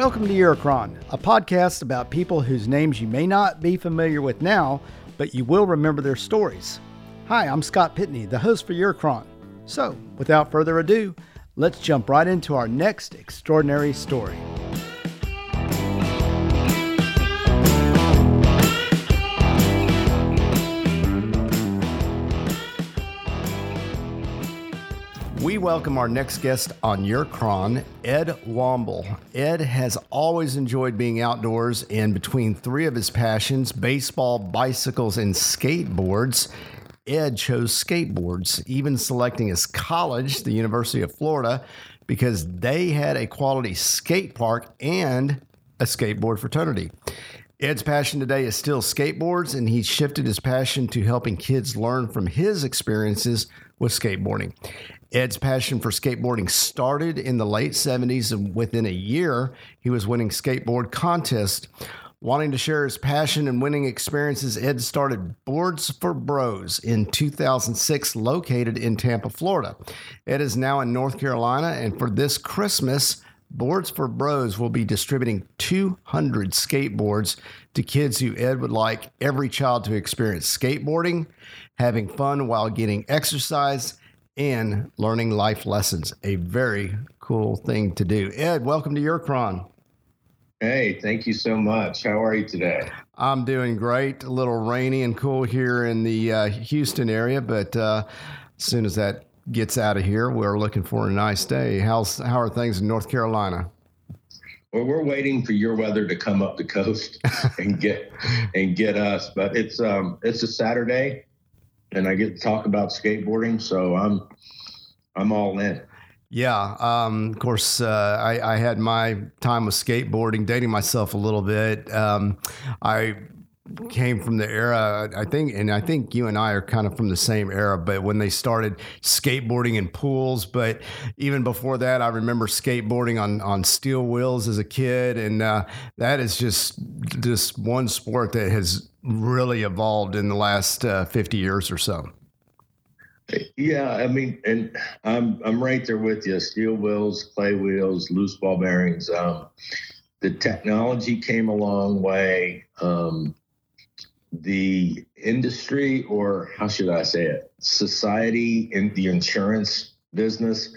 Welcome to Eurocron, a podcast about people whose names you may not be familiar with now, but you will remember their stories. Hi, I'm Scott Pitney, the host for Eurocron. So, without further ado, let's jump right into our next extraordinary story. We welcome our next guest on Eurocron, Ed Womble. Ed has always enjoyed being outdoors, and between three of his passions baseball, bicycles, and skateboards Ed chose skateboards, even selecting his college, the University of Florida, because they had a quality skate park and a skateboard fraternity. Ed's passion today is still skateboards, and he shifted his passion to helping kids learn from his experiences with skateboarding. Ed's passion for skateboarding started in the late 70s, and within a year, he was winning skateboard contests. Wanting to share his passion and winning experiences, Ed started Boards for Bros in 2006, located in Tampa, Florida. Ed is now in North Carolina, and for this Christmas, Boards for Bros will be distributing 200 skateboards to kids who Ed would like every child to experience skateboarding, having fun while getting exercise, and learning life lessons. A very cool thing to do. Ed, welcome to Eurocron. Hey, thank you so much. How are you today? I'm doing great. A little rainy and cool here in the uh, Houston area, but uh, as soon as that gets out of here, we're looking for a nice day. How's how are things in North Carolina? Well, we're waiting for your weather to come up the coast and get and get us. But it's um it's a Saturday, and I get to talk about skateboarding, so I'm I'm all in. Yeah, um, of course, uh, I, I, had my time with skateboarding, dating myself a little bit. Um, I came from the era, I think, and I think you and I are kind of from the same era, but when they started skateboarding in pools. But even before that, I remember skateboarding on, on steel wheels as a kid. And uh, that is just, just one sport that has really evolved in the last uh, 50 years or so. Yeah, I mean, and I'm I'm right there with you. Steel wheels, clay wheels, loose ball bearings. Um, the technology came a long way. Um, the industry, or how should I say it, society in the insurance business,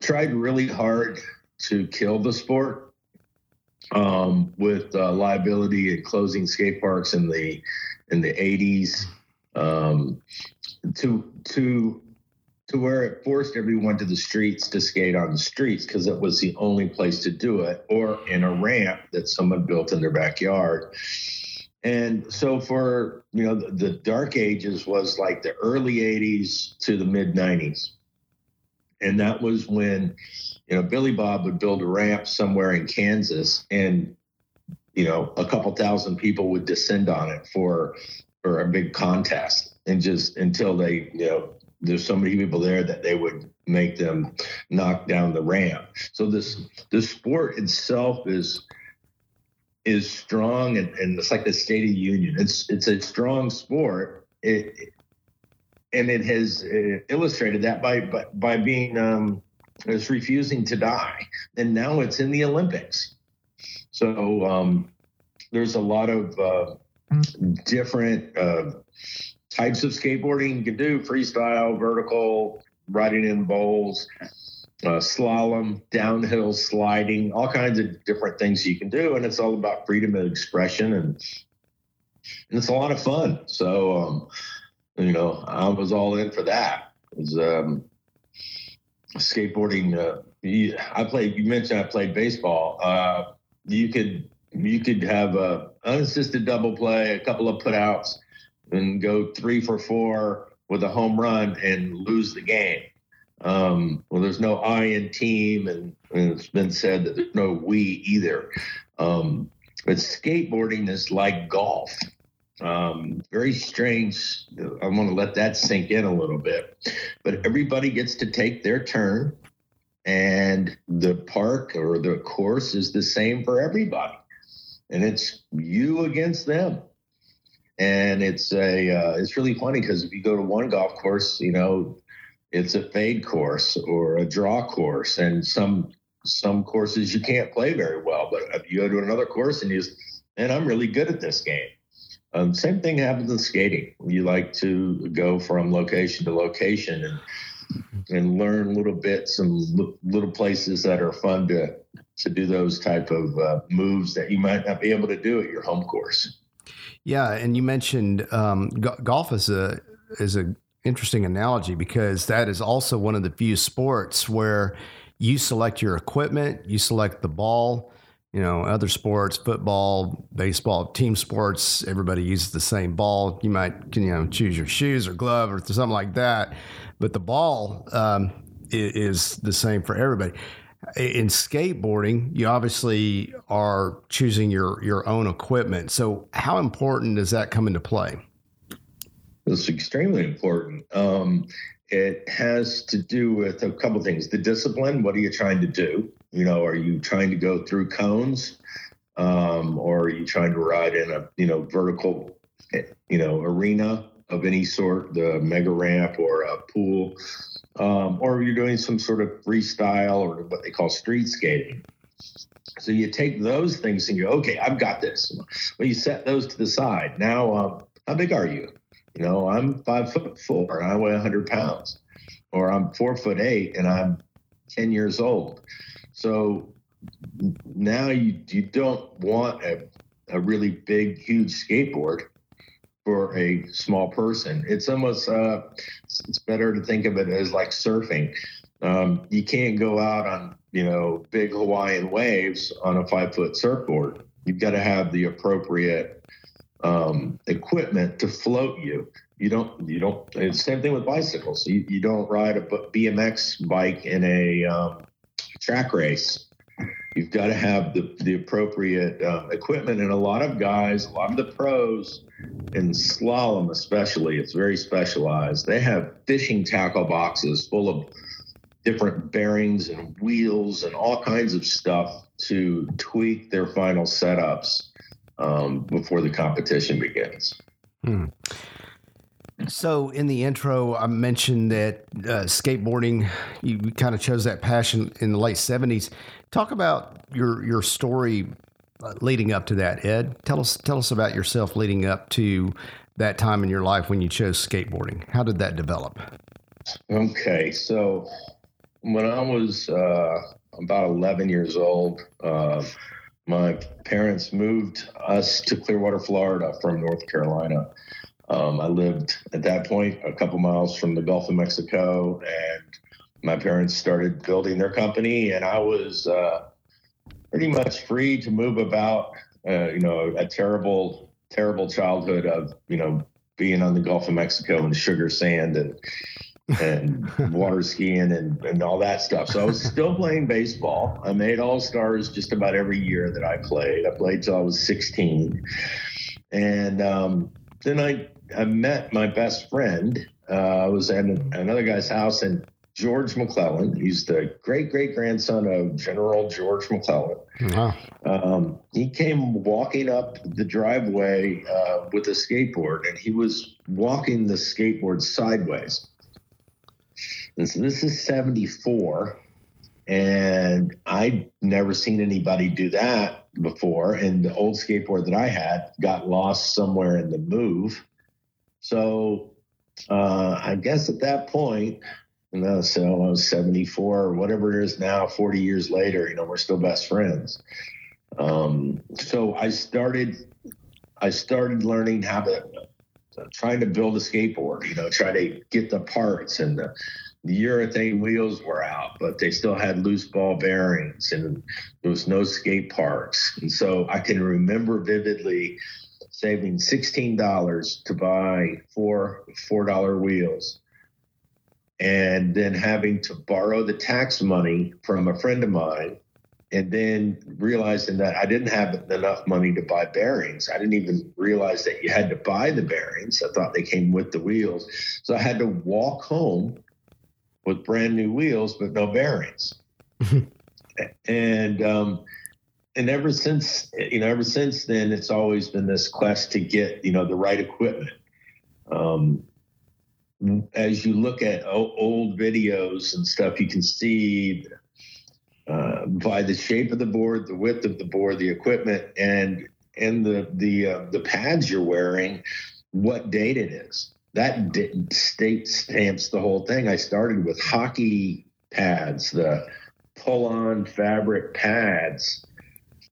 tried really hard to kill the sport um, with uh, liability and closing skate parks in the in the 80s. Um, to to to where it forced everyone to the streets to skate on the streets because it was the only place to do it, or in a ramp that someone built in their backyard. And so for you know the, the dark ages was like the early 80s to the mid 90s. And that was when you know Billy Bob would build a ramp somewhere in Kansas and you know a couple thousand people would descend on it for for a big contest and just until they, you know, there's so many people there that they would make them knock down the ramp. So this the sport itself is is strong and, and it's like the State of Union. It's it's a strong sport. It and it has uh, illustrated that by by, by being um, it's refusing to die, and now it's in the Olympics. So um, there's a lot of uh, different uh, types of skateboarding you can do freestyle, vertical, riding in bowls, uh, slalom, downhill sliding, all kinds of different things you can do. And it's all about freedom of expression and, and it's a lot of fun. So, um, you know, I was all in for that. Was, um, skateboarding. Uh, I played, you mentioned I played baseball. Uh, you could, you could have a unassisted double play, a couple of putouts, and go three for four with a home run and lose the game. Um, well, there's no I in team, and, and, it's been said that there's no we either. Um, but skateboarding is like golf. Um, very strange. I want to let that sink in a little bit. But everybody gets to take their turn, and the park or the course is the same for everybody. And it's you against them and it's a uh, it's really funny because if you go to one golf course, you know, it's a fade course or a draw course, and some some courses you can't play very well, but you go to another course and you, and I'm really good at this game. Um, same thing happens in skating. You like to go from location to location and and learn little bits and little places that are fun to to do those type of uh, moves that you might not be able to do at your home course. Yeah, and you mentioned um, g- golf is a is a interesting analogy because that is also one of the few sports where you select your equipment, you select the ball. You know, other sports, football, baseball, team sports, everybody uses the same ball. You might, you know, choose your shoes or glove or something like that, but the ball um, is the same for everybody. In skateboarding, you obviously are choosing your your own equipment. So, how important does that come into play? It's extremely important. Um, it has to do with a couple things. The discipline. What are you trying to do? You know, are you trying to go through cones, um, or are you trying to ride in a you know vertical, you know, arena of any sort, the mega ramp or a pool, um, or you're doing some sort of freestyle or what they call street skating. So you take those things and you go, okay, I've got this. Well, you set those to the side. Now, um, how big are you? You know, I'm five foot four and I weigh 100 pounds, or I'm four foot eight and I'm 10 years old. So now you you don't want a, a really big, huge skateboard for a small person. It's almost uh, it's better to think of it as like surfing. Um, you can't go out on you know big Hawaiian waves on a five foot surfboard. You've got to have the appropriate um, equipment to float you. You don't. You don't. Same thing with bicycles. You, you don't ride a BMX bike in a um, track race. You've got to have the the appropriate um, equipment. And a lot of guys, a lot of the pros, in slalom especially, it's very specialized. They have fishing tackle boxes full of different bearings and wheels and all kinds of stuff to tweak their final setups um, before the competition begins. Hmm. So, in the intro, I mentioned that uh, skateboarding, you kind of chose that passion in the late 70s. Talk about your your story uh, leading up to that, Ed. Tell us tell us about yourself leading up to that time in your life when you chose skateboarding. How did that develop? Okay, so when I was uh, about 11 years old, uh, my parents moved us to Clearwater, Florida from North Carolina. Um, I lived at that point a couple miles from the Gulf of Mexico, and my parents started building their company, and I was uh, pretty much free to move about. Uh, you know, a terrible, terrible childhood of you know being on the Gulf of Mexico and sugar sand and and water skiing and, and all that stuff. So I was still playing baseball. I made all stars just about every year that I played. I played till I was 16. And um, then I, I met my best friend. Uh, I was at another guy's house and George McClellan. He's the great great grandson of General George McClellan. Uh-huh. Um, he came walking up the driveway uh, with a skateboard, and he was walking the skateboard sideways. And so this is 74. And I'd never seen anybody do that before. And the old skateboard that I had got lost somewhere in the move. So uh, I guess at that point, you know, so I was 74 or whatever it is now, 40 years later, you know, we're still best friends. Um, so I started, I started learning how to, uh, trying to build a skateboard, you know, try to get the parts and the, the urethane wheels were out, but they still had loose ball bearings and there was no skate parks. And so I can remember vividly saving $16 to buy four $4 wheels and then having to borrow the tax money from a friend of mine and then realizing that I didn't have enough money to buy bearings. I didn't even realize that you had to buy the bearings. I thought they came with the wheels. So I had to walk home with brand new wheels but no bearings. and um, and ever since you know, ever since then, it's always been this quest to get you know the right equipment. Um, as you look at old videos and stuff, you can see uh, by the shape of the board, the width of the board, the equipment, and and the the uh, the pads you're wearing, what date it is. That state stamps the whole thing. I started with hockey pads, the pull-on fabric pads,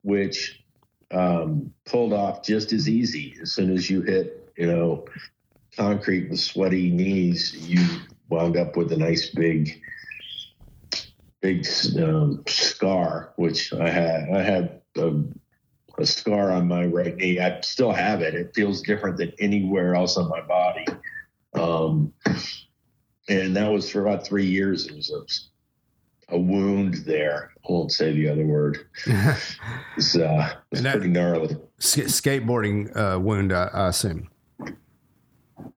which um, pulled off just as easy as soon as you hit, you know, concrete with sweaty knees. You wound up with a nice big big um, scar, which I had. I had a, a, scar on my right knee. I still have it. It feels different than anywhere else on my body. Um, and that was for about three years. It was a, a wound there. I won't say the other word. it's uh, it's pretty gnarly. skateboarding uh, wound, I, I, assume.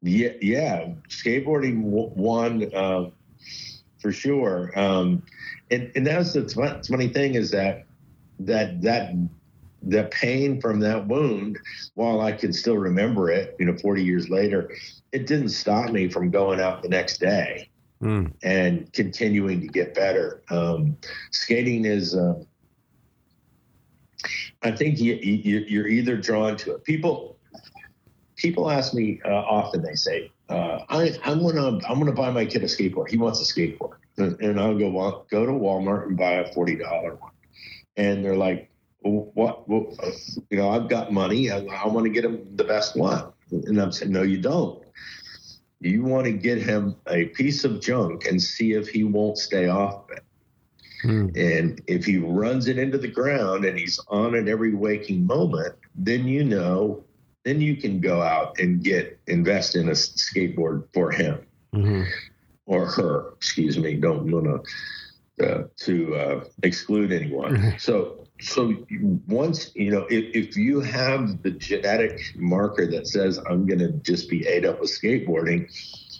Yeah, yeah. Skateboarding one uh, for sure. Um, and, and that's the funny thing is that that that the pain from that wound, while I can still remember it, you know, 40 years later, it didn't stop me from going out the next day mm. and continuing to get better. Um, skating is, uh, I think you, you, are either drawn to it. People, people ask me uh, often. They say, uh, I, am gonna, I'm gonna buy my kid a skateboard. He wants a skateboard and I'll go well, go to Walmart and buy a forty dollar one, and they're like, well, "What? You know, I've got money. I, I want to get him the best one." And I'm saying, "No, you don't. You want to get him a piece of junk and see if he won't stay off it." Hmm. And if he runs it into the ground and he's on it every waking moment, then you know, then you can go out and get invest in a skateboard for him. Mm-hmm or her, excuse me, don't want to uh, to uh, exclude anyone. So so once you know if, if you have the genetic marker that says I'm going to just be ate up with skateboarding,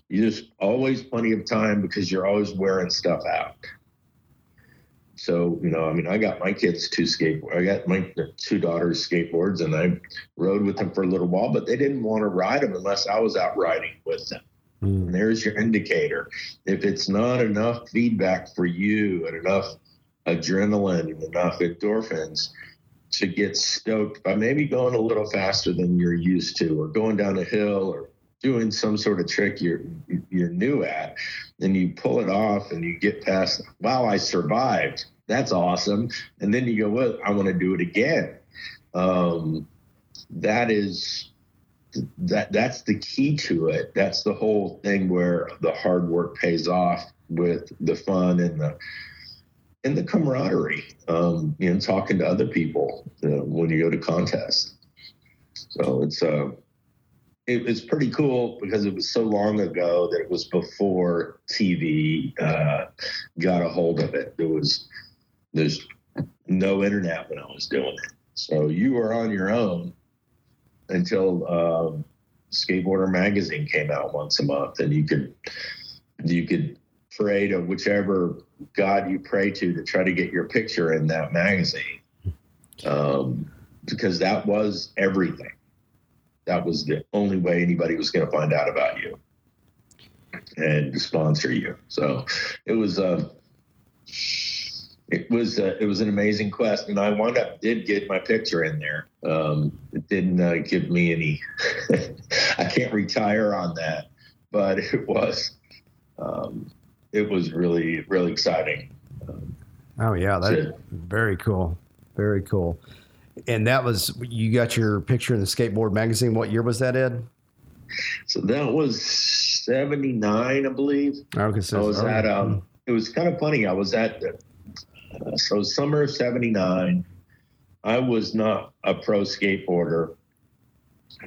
you just always plenty of time because you're always wearing stuff out. So you know, I mean, I got my kids two skateboard. I got my two daughters skateboards, and I rode with them for a little while, but they didn't want to ride them unless I was out riding with them. Mm. And there's your indicator. If it's not enough feedback for you and enough adrenaline and enough endorphins to get stoked by maybe going a little faster than you're used to, or going down a hill, or doing some sort of trick you're you're new at, and you pull it off and you get past. Wow, I survived. That's awesome. And then you go, well, I want to do it again. Um, that is that that's the key to it. That's the whole thing where the hard work pays off with the fun and the and the camaraderie. Um, talking to other people you know, when you go to contests. So it's uh, it, it's pretty cool because it was so long ago that it was before TV uh, got a hold of it. There was there's no internet when I was doing it. So you were on your own until um, Skateboarder magazine came out once a month, and you could you could pray to whichever god you pray to to try to get your picture in that magazine, um, because that was everything. That was the only way anybody was going to find out about you and sponsor you. So it was. Uh, it was uh, it was an amazing quest, and I wound up did get my picture in there. Um, it didn't uh, give me any. I can't retire on that, but it was um, it was really really exciting. Oh yeah, that's very cool, very cool. And that was you got your picture in the skateboard magazine. What year was that, Ed? So that was seventy nine, I believe. Okay, so I was at um. It was kind of funny. I was at so summer of 79, I was not a pro skateboarder,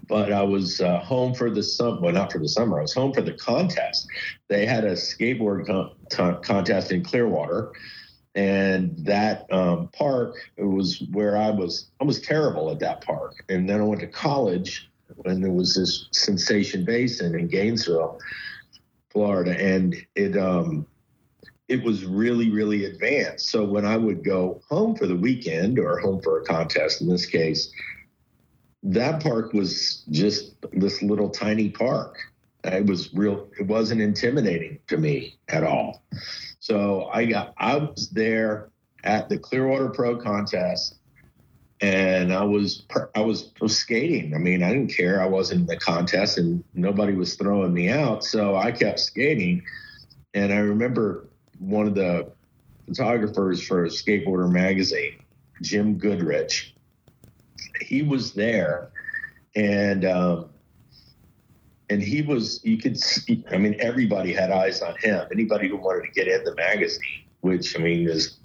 but I was uh, home for the summer. Well, not for the summer. I was home for the contest. They had a skateboard con- t- contest in Clearwater, and that um, park was where I was. I was terrible at that park, and then I went to college, and there was this Sensation Basin in Gainesville, Florida, and it. Um, it was really, really advanced. So when I would go home for the weekend or home for a contest in this case, that park was just this little tiny park. It was real, it wasn't intimidating to me at all. So I got, I was there at the Clearwater Pro contest, and I was I was, was skating. I mean, I didn't care. I wasn't in the contest, and nobody was throwing me out, so I kept skating. And I remember one of the photographers for Skateboarder magazine, Jim Goodrich. He was there, and um, and he was. You could. See, I mean, everybody had eyes on him. Anybody who wanted to get in the magazine, which I mean is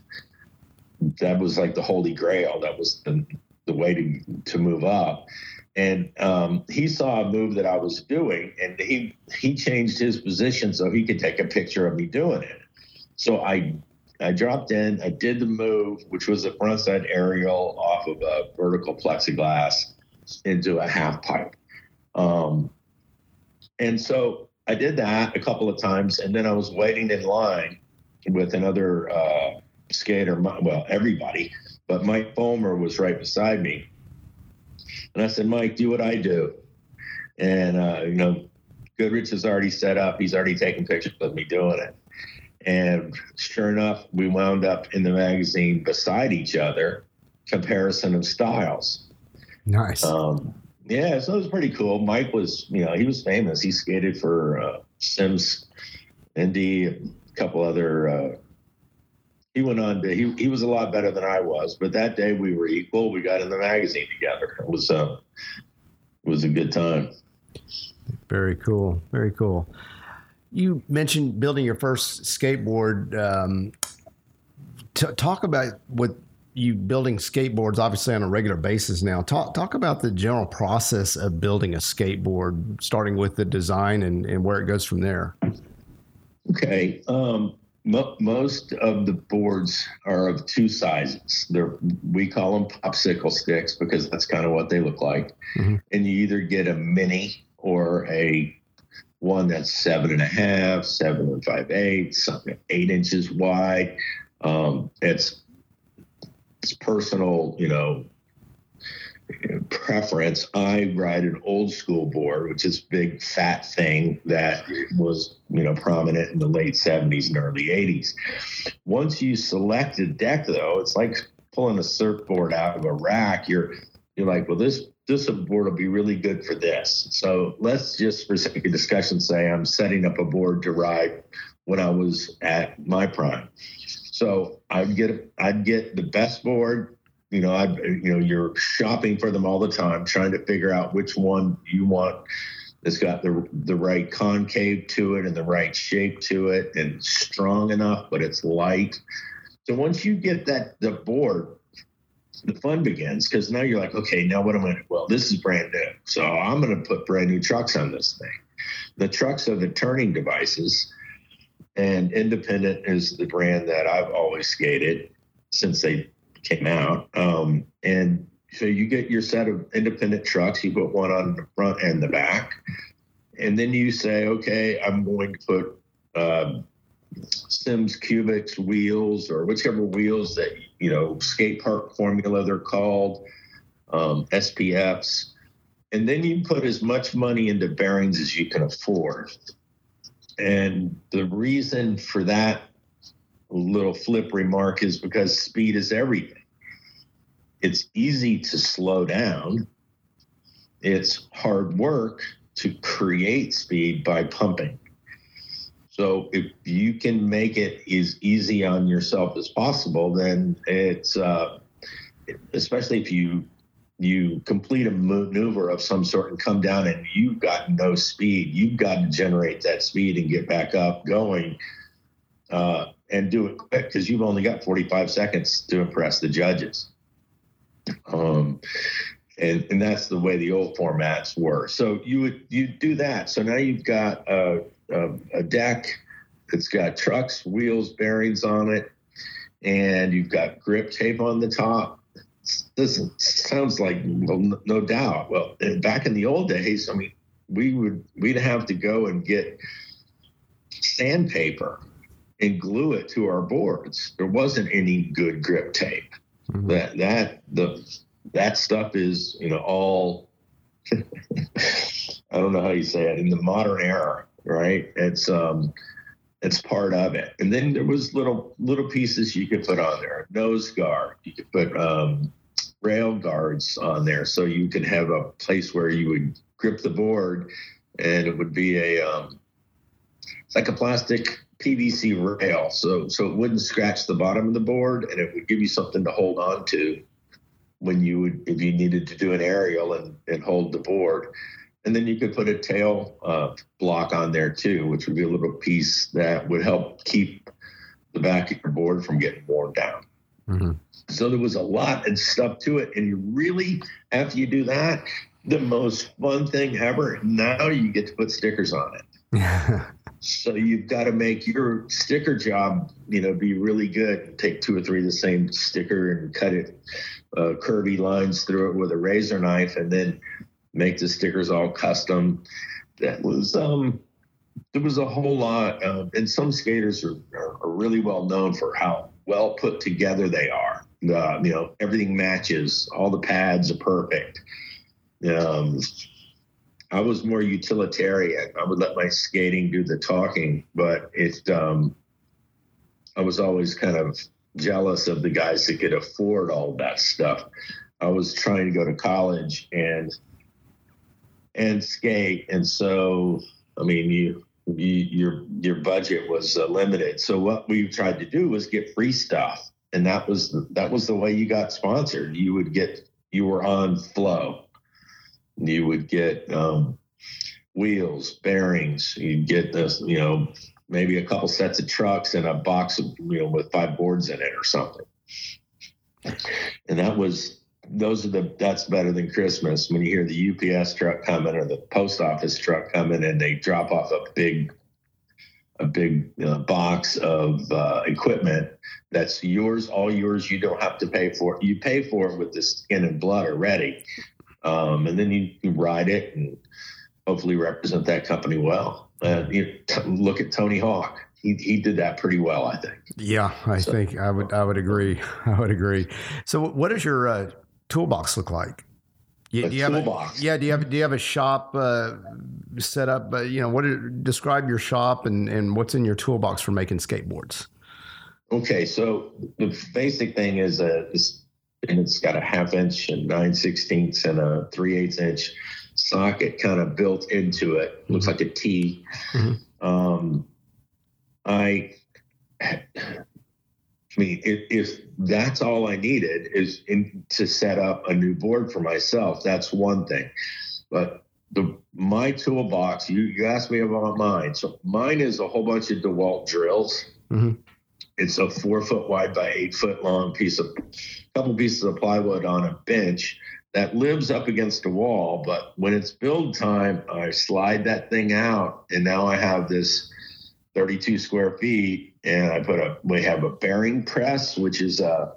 that was like the holy grail. That was the the way to to move up. And um, he saw a move that I was doing, and he he changed his position so he could take a picture of me doing it. So I I dropped in, I did the move, which was a frontside aerial off of a vertical plexiglass into a half pipe. Um, and so I did that a couple of times, and then I was waiting in line with another uh, skater, well, everybody, but Mike Folmer was right beside me. And I said, Mike, do what I do. And, uh, you know, Goodrich is already set up. He's already taking pictures of me doing it. And sure enough, we wound up in the magazine beside each other, comparison of styles. Nice. Um, yeah, so it was pretty cool. Mike was, you know, he was famous. He skated for uh, Sims, Indy, a couple other. Uh, he went on to he he was a lot better than I was, but that day we were equal. We got in the magazine together. It was uh, it was a good time. Very cool. Very cool. You mentioned building your first skateboard. Um, t- talk about what you building skateboards, obviously on a regular basis now. Talk talk about the general process of building a skateboard, starting with the design and, and where it goes from there. Okay. Um, mo- most of the boards are of two sizes. They're we call them popsicle sticks because that's kind of what they look like. Mm-hmm. And you either get a mini or a one that's seven and a half, seven and five eighths, something eight inches wide. Um, it's it's personal, you know, preference. I ride an old school board, which is big fat thing that was, you know, prominent in the late 70s and early 80s. Once you select a deck though, it's like pulling a surfboard out of a rack. You're you're like, well, this this board will be really good for this. So let's just, for sake of discussion, say I'm setting up a board to ride when I was at my prime. So I'd get I'd get the best board. You know, I you know you're shopping for them all the time, trying to figure out which one you want. It's got the the right concave to it and the right shape to it, and strong enough, but it's light. So once you get that the board the fun begins because now you're like, okay, now what am I going to? Well, this is brand new, so I'm going to put brand new trucks on this thing. The trucks are the turning devices, and Independent is the brand that I've always skated since they came out. Um, and so you get your set of independent trucks, you put one on the front and the back, and then you say, okay, I'm going to put um, Sims Cubics wheels or whichever wheels that you know skate park formula they're called, um, SPFs, and then you put as much money into bearings as you can afford. And the reason for that little flip remark is because speed is everything. It's easy to slow down. It's hard work to create speed by pumping. So if you can make it as easy on yourself as possible, then it's uh, especially if you you complete a maneuver of some sort and come down and you've got no speed, you've got to generate that speed and get back up going uh, and do it quick because you've only got 45 seconds to impress the judges. Um, and, and that's the way the old formats were. So you would you do that. So now you've got a, a, a deck that's got trucks, wheels, bearings on it, and you've got grip tape on the top. This sounds like well, no doubt. Well, back in the old days, I mean, we would we'd have to go and get sandpaper and glue it to our boards. There wasn't any good grip tape. Mm-hmm. That that the that stuff is you know all I don't know how you say it in the modern era, right? It's um it's part of it. And then there was little little pieces you could put on there. Nose guard. You could put um, rail guards on there, so you could have a place where you would grip the board, and it would be a um, it's like a plastic PVC rail, so so it wouldn't scratch the bottom of the board, and it would give you something to hold on to when you would if you needed to do an aerial and, and hold the board. And then you could put a tail uh, block on there too, which would be a little piece that would help keep the back of your board from getting worn down. Mm-hmm. So there was a lot and stuff to it. And you really, after you do that, the most fun thing ever, now you get to put stickers on it. so you've got to make your sticker job, you know, be really good. Take two or three of the same sticker and cut it uh, curvy lines through it with a razor knife, and then make the stickers all custom. That was um, there was a whole lot, of, and some skaters are, are, really well known for how well put together they are. Uh, you know, everything matches, all the pads are perfect. Um, I was more utilitarian. I would let my skating do the talking, but it. Um, I was always kind of jealous of the guys that could afford all that stuff. I was trying to go to college and and skate. And so, I mean, you, you your your budget was uh, limited. So what we tried to do was get free stuff, and that was the, that was the way you got sponsored. You would get you were on flow. You would get um, wheels, bearings. You'd get this, you know, maybe a couple sets of trucks and a box of you know with five boards in it or something. And that was those are the that's better than Christmas when you hear the UPS truck coming or the post office truck coming and they drop off a big a big uh, box of uh, equipment that's yours, all yours. You don't have to pay for it. You pay for it with the skin and blood already, um, and then you, you, ride it and hopefully represent that company well. Uh, you t- look at Tony Hawk. He, he did that pretty well, I think. Yeah, I so, think I would I would agree. I would agree. So, what is your uh, toolbox look like? You, do you toolbox. have a, yeah. Do you have do you have a shop uh, set up? Uh, you know, what describe your shop and and what's in your toolbox for making skateboards? Okay, so the basic thing is a and it's got a half inch and nine sixteenths and a three eighths inch socket kind of built into it. Looks mm-hmm. like a T. Mm-hmm. Um, I I mean, if, if, that's all I needed is in, to set up a new board for myself, that's one thing. But the my toolbox, you, you asked me about mine. So mine is a whole bunch of DeWalt drills. Mm-hmm. It's a four foot wide by eight foot long piece of couple pieces of plywood on a bench that lives up against a wall. But when it's build time, I slide that thing out, and now I have this 32 square feet, and I put a we have a bearing press, which is a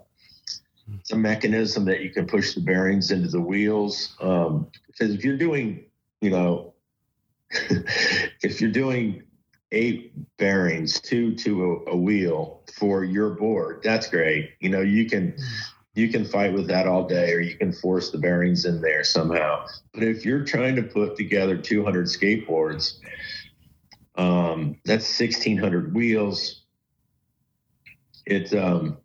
it's a mechanism that you can push the bearings into the wheels. Um, because if you're doing, you know, if you're doing eight bearings, two to a, a, wheel for your board, that's great. You know, you can you can fight with that all day, or you can force the bearings in there somehow. But if you're trying to put together 200 skateboards um, that's 1,600 wheels. It's, um,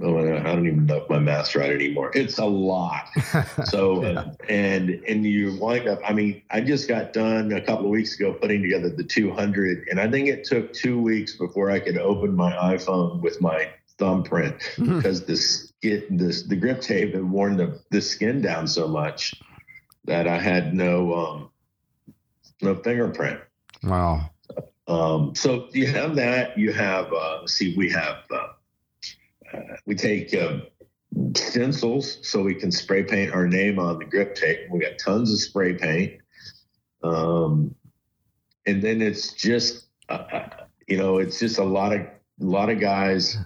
oh, my god, I don't even know if my math's right anymore. It's a lot. So, yeah. and, and you wind up, I mean, I just got done a couple of weeks ago putting together the 200, and I think it took two weeks before I could open my iPhone with my thumbprint mm-hmm. because this, it, this, the grip tape had worn the, the skin down so much that I had no, um, no fingerprint. Wow. Um, so you have that. You have, uh, see, we have, uh, uh, we take uh, stencils so we can spray paint our name on the grip tape. We got tons of spray paint. Um, and then it's just, uh, uh, you know, it's just a lot of, a lot of guys.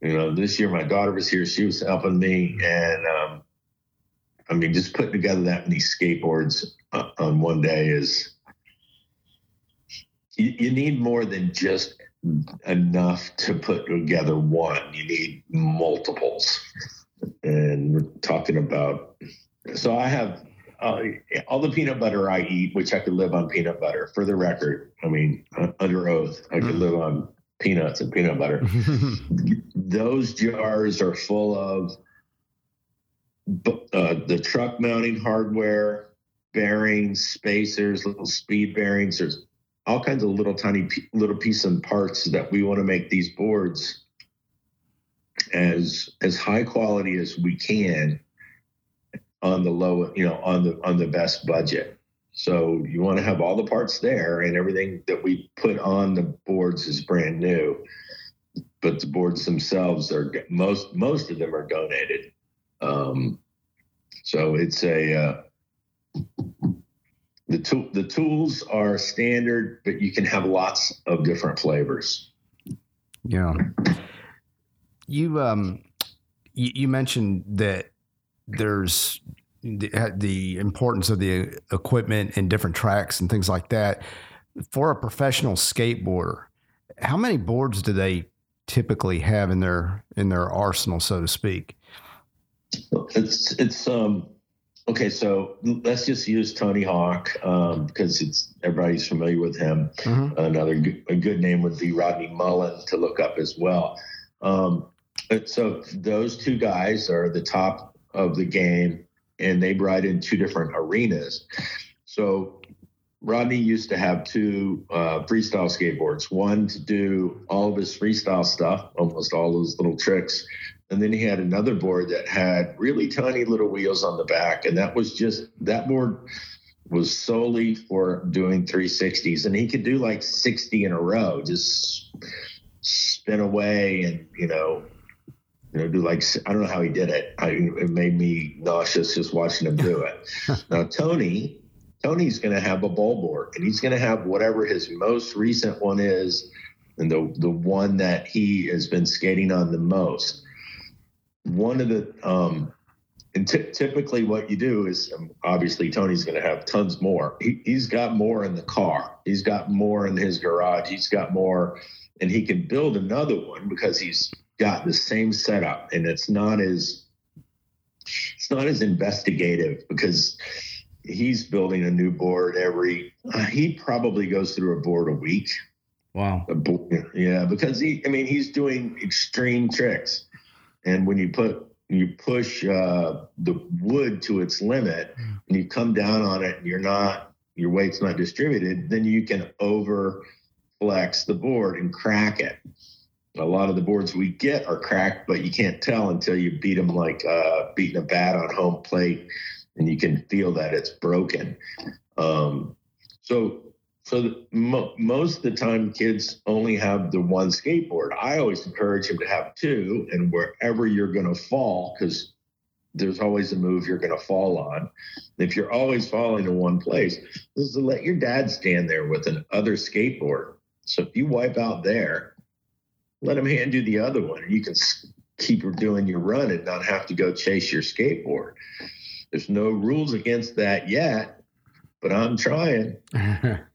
You know, this year my daughter was here. She was helping me, and um, I mean, just putting together that many skateboards on one day is you, you need more than just enough to put together one. You need multiples. And we're talking about, so I have uh, all the peanut butter I eat, which I could live on peanut butter for the record. I mean, under oath. I could live on peanuts and peanut butter. Those jars are full of uh, the truck mounting hardware, bearings, spacers, little speed bearings. There's all kinds of little tiny little piece and parts that we want to make these boards as as high quality as we can on the low, you know, on the on the best budget. So you want to have all the parts there, and everything that we put on the boards is brand new. But the boards themselves are most most of them are donated. Um, so it's a uh, the tool the tools are standard, but you can have lots of different flavors. Yeah. You um you, you mentioned that there's the, the importance of the equipment and different tracks and things like that. For a professional skateboarder, how many boards do they typically have in their in their arsenal, so to speak? It's it's um okay. So let's just use Tony Hawk um, because it's everybody's familiar with him. Mm-hmm. Another a good name would be Rodney Mullen to look up as well. Um, so those two guys are the top of the game, and they ride in two different arenas. So Rodney used to have two uh, freestyle skateboards, one to do all of his freestyle stuff, almost all those little tricks. And then he had another board that had really tiny little wheels on the back. And that was just, that board was solely for doing 360s. And he could do like 60 in a row, just spin away and, you know, you know, do like I don't know how he did it. I, it made me nauseous just watching him do it. now Tony, Tony's going to have a ball board, and he's going to have whatever his most recent one is, and the the one that he has been skating on the most. One of the um, and t- typically what you do is um, obviously Tony's going to have tons more. He, he's got more in the car. He's got more in his garage. He's got more, and he can build another one because he's got the same setup and it's not as it's not as investigative because he's building a new board every uh, he probably goes through a board a week wow a board, yeah because he i mean he's doing extreme tricks and when you put you push uh, the wood to its limit and you come down on it and you're not your weight's not distributed then you can over flex the board and crack it a lot of the boards we get are cracked, but you can't tell until you beat them like uh, beating a bat on home plate, and you can feel that it's broken. Um, so, so mo- most of the time, kids only have the one skateboard. I always encourage them to have two, and wherever you're going to fall, because there's always a move you're going to fall on. If you're always falling in one place, is to let your dad stand there with an other skateboard. So if you wipe out there, let him hand you the other one and you can keep doing your run and not have to go chase your skateboard. There's no rules against that yet, but I'm trying.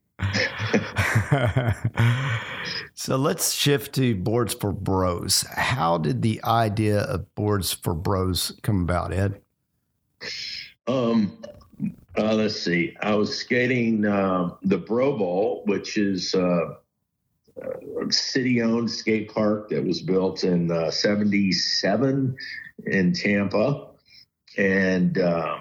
so let's shift to boards for bros. How did the idea of boards for bros come about, Ed? Um, uh, let's see. I was skating uh, the Bro Bowl, which is uh, city owned skate park that was built in uh, 77 in Tampa and uh,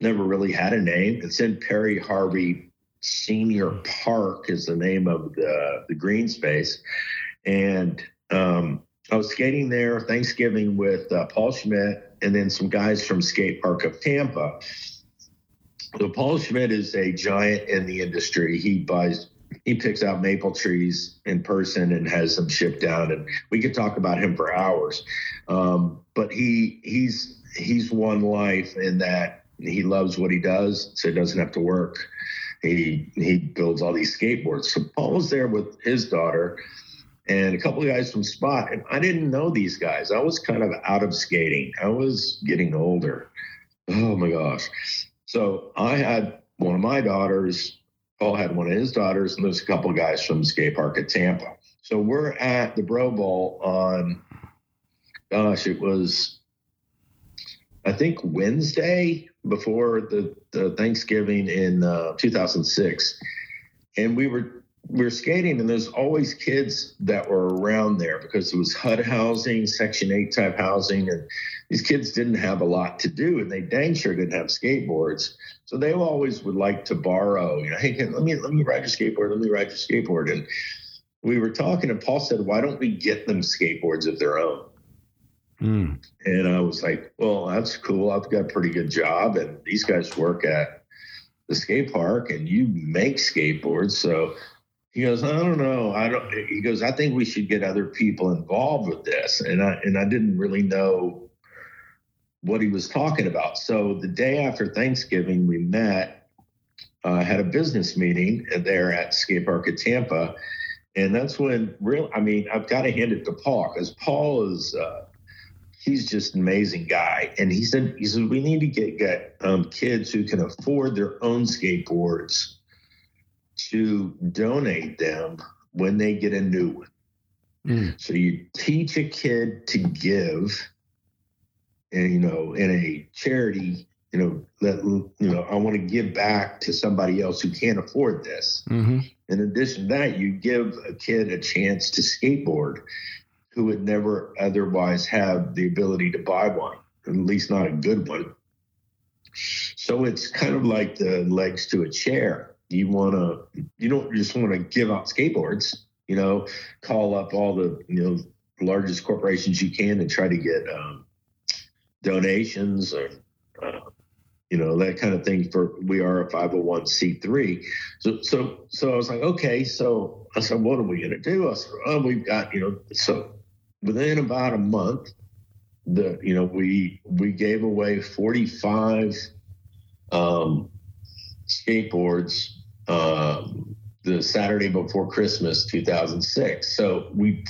never really had a name. It's in Perry Harvey Senior Park, is the name of the, the green space. And um, I was skating there Thanksgiving with uh, Paul Schmitt and then some guys from Skate Park of Tampa. So Paul Schmitt is a giant in the industry. He buys he picks out maple trees in person and has them shipped down and we could talk about him for hours um, but he he's he's one life in that he loves what he does so he doesn't have to work he he builds all these skateboards. So paul was there with his daughter and a couple of guys from SPoT and i didn't know these guys. I was kind of out of skating. I was getting older. Oh my gosh. So i had one of my daughters Paul had one of his daughters, and there's a couple of guys from the skate park at Tampa. So we're at the Bro Bowl on, gosh, it was, I think Wednesday before the, the Thanksgiving in uh, 2006, and we were we were skating, and there's always kids that were around there because it was HUD housing, Section 8 type housing, and these kids didn't have a lot to do, and they dang sure didn't have skateboards. So they always would like to borrow, you know, hey, let me let me ride your skateboard, let me ride your skateboard. And we were talking, and Paul said, why don't we get them skateboards of their own? Mm. And I was like, well, that's cool. I've got a pretty good job, and these guys work at the skate park, and you make skateboards, so he goes, I don't know. I don't. He goes, I think we should get other people involved with this, and I and I didn't really know what he was talking about. So the day after Thanksgiving, we met, uh, had a business meeting there at Skate Park at Tampa, and that's when real. I mean, I've got to hand it to Paul because Paul is. Uh, he's just an amazing guy. And he said, he said, we need to get, get um, kids who can afford their own skateboards to donate them when they get a new one. Mm. So you teach a kid to give, and you know, in a charity, you know, that you know, I want to give back to somebody else who can't afford this. Mm-hmm. In addition to that, you give a kid a chance to skateboard who would never otherwise have the ability to buy one, at least not a good one. So it's kind of like the legs to a chair. You want to you don't just want to give out skateboards you know call up all the you know largest corporations you can and try to get um, donations or uh, you know that kind of thing for we are a 501c3 so so so i was like okay so i said what are we going to do? I said oh we've got you know so within about a month the you know we we gave away 45 um skateboards um, the Saturday before Christmas, 2006. So we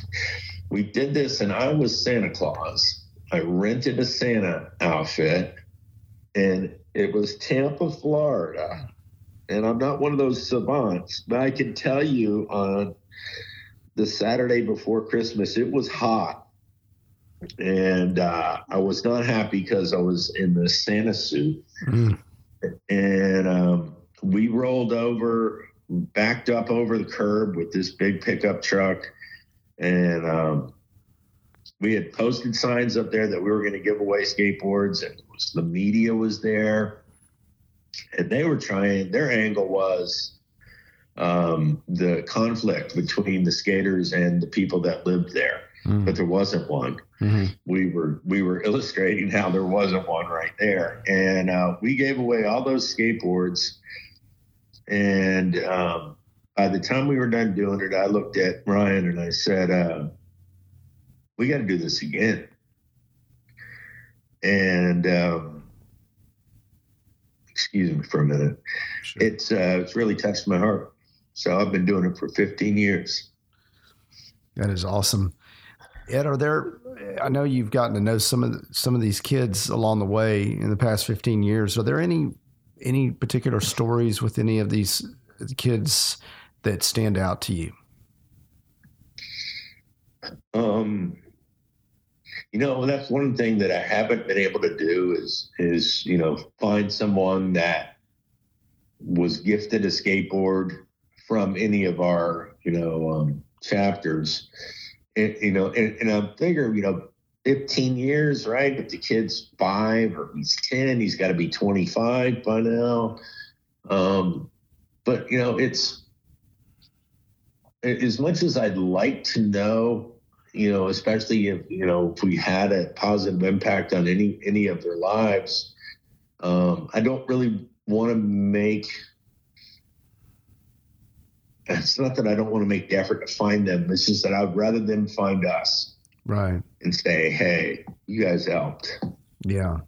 we did this, and I was Santa Claus. I rented a Santa outfit, and it was Tampa, Florida. And I'm not one of those savants, but I can tell you on the Saturday before Christmas, it was hot. And uh, I was not happy because I was in the Santa suit. Mm. And um, we rolled over, backed up over the curb with this big pickup truck, and um, we had posted signs up there that we were going to give away skateboards, and was, the media was there, and they were trying. Their angle was um, the conflict between the skaters and the people that lived there, mm-hmm. but there wasn't one. Mm-hmm. We were we were illustrating how there wasn't one right there, and uh, we gave away all those skateboards and um, by the time we were done doing it, I looked at Ryan and I said, uh, "We got to do this again." And um, excuse me for a minute. Sure. It's uh, it's really touched my heart. So I've been doing it for 15 years. That is awesome. Ed, are there? I know you've gotten to know some of the, some of these kids along the way in the past 15 years. Are there any any particular stories with any of these kids that stand out to you? Um, you know, that's one thing that I haven't been able to do is is you know find someone that was gifted a skateboard from any of our you know um, chapters, and you know, and, and I'm figuring you know 15 years, right? If the kid's five or he's 10, he's got to be 25 by now. Um, but, you know, it's as much as I'd like to know, you know, especially if, you know, if we had a positive impact on any, any of their lives, um, I don't really want to make it's not that I don't want to make the effort to find them. It's just that I'd rather them find us. Right. And say hey you guys helped. Yeah.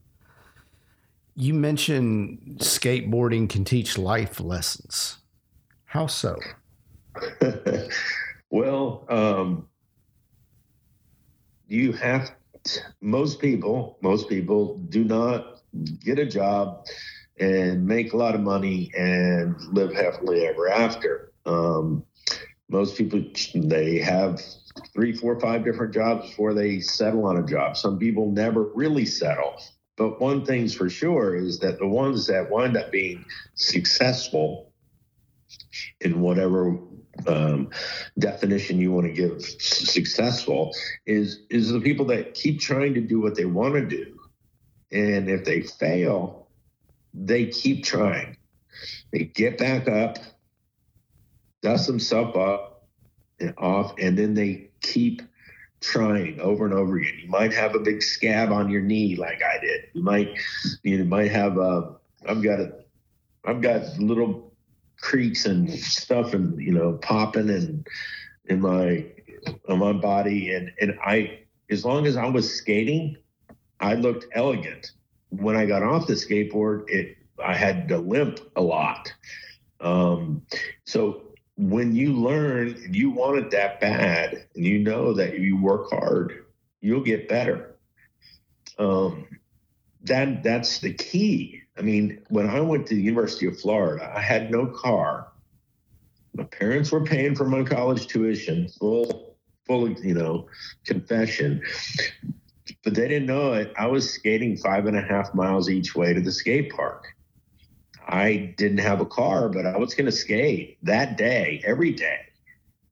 You mentioned skateboarding can teach life lessons. How so? Well um, you have to, most people most people do not get a job and make a lot of money and live happily ever after um, most people they have three, four, five different jobs before they settle on a job. Some people never really settle. But one thing's for sure is that the ones that wind up being successful in whatever um, definition you want to give successful is is the people that keep trying to do what they want to do, and if they fail, they keep trying. They get back up, dust themselves up and off, and then they keep trying over and over again. You might have a big scab on your knee, like I did. You might, you might have a. I've got a, I've got little creaks and stuff, and you know, popping and in my, on my body, and and I, as long as I was skating, I looked elegant. When I got off the skateboard, it I had to limp a lot. Um, so when you learn and you want it that bad and you know that you work hard, you'll get better. Um, that that's the key. I mean, when I went to the University of Florida, I had no car. My parents were paying for my college tuition, full, full, you know, confession. But they didn't know it. I was skating five and a half miles each way to the skate park. I didn't have a car, but I was going to skate that day, every day.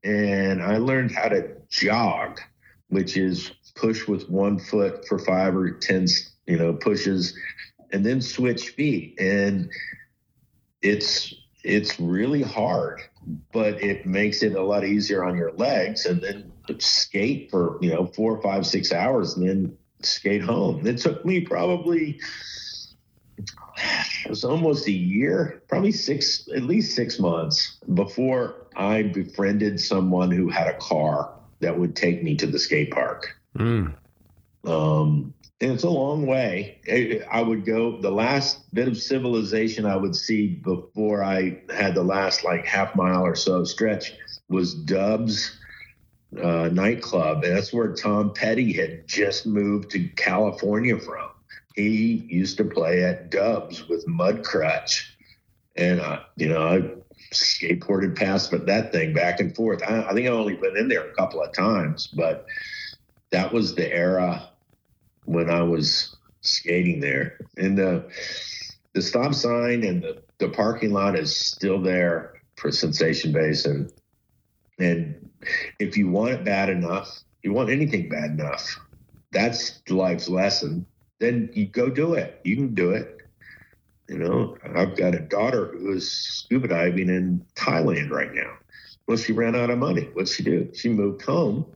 And I learned how to jog, which is push with one foot for five or 10, you know, pushes and then switch feet. And it's, it's really hard, but it makes it a lot easier on your legs and then skate for, you know, four, five, six hours and then skate home. It took me probably, it was almost a year, probably six, at least six months before I befriended someone who had a car that would take me to the skate park. Mm. Um, and it's a long way. I would go the last bit of civilization I would see before I had the last like half mile or so stretch was Dubs uh, nightclub, and that's where Tom Petty had just moved to California from he used to play at Dubs with Mudcrutch, and I, you know I skateboarded past but that thing back and forth. I, I think I only been in there a couple of times, but that was the era when I was skating there. And the the stop sign and the, the parking lot is still there for Sensation Basin. And if you want it bad enough, you want anything bad enough, that's life's lesson then you go do it. You can do it. You know, I've got a daughter who is scuba diving in Thailand right now. Well, she ran out of money. What'd she do? She moved home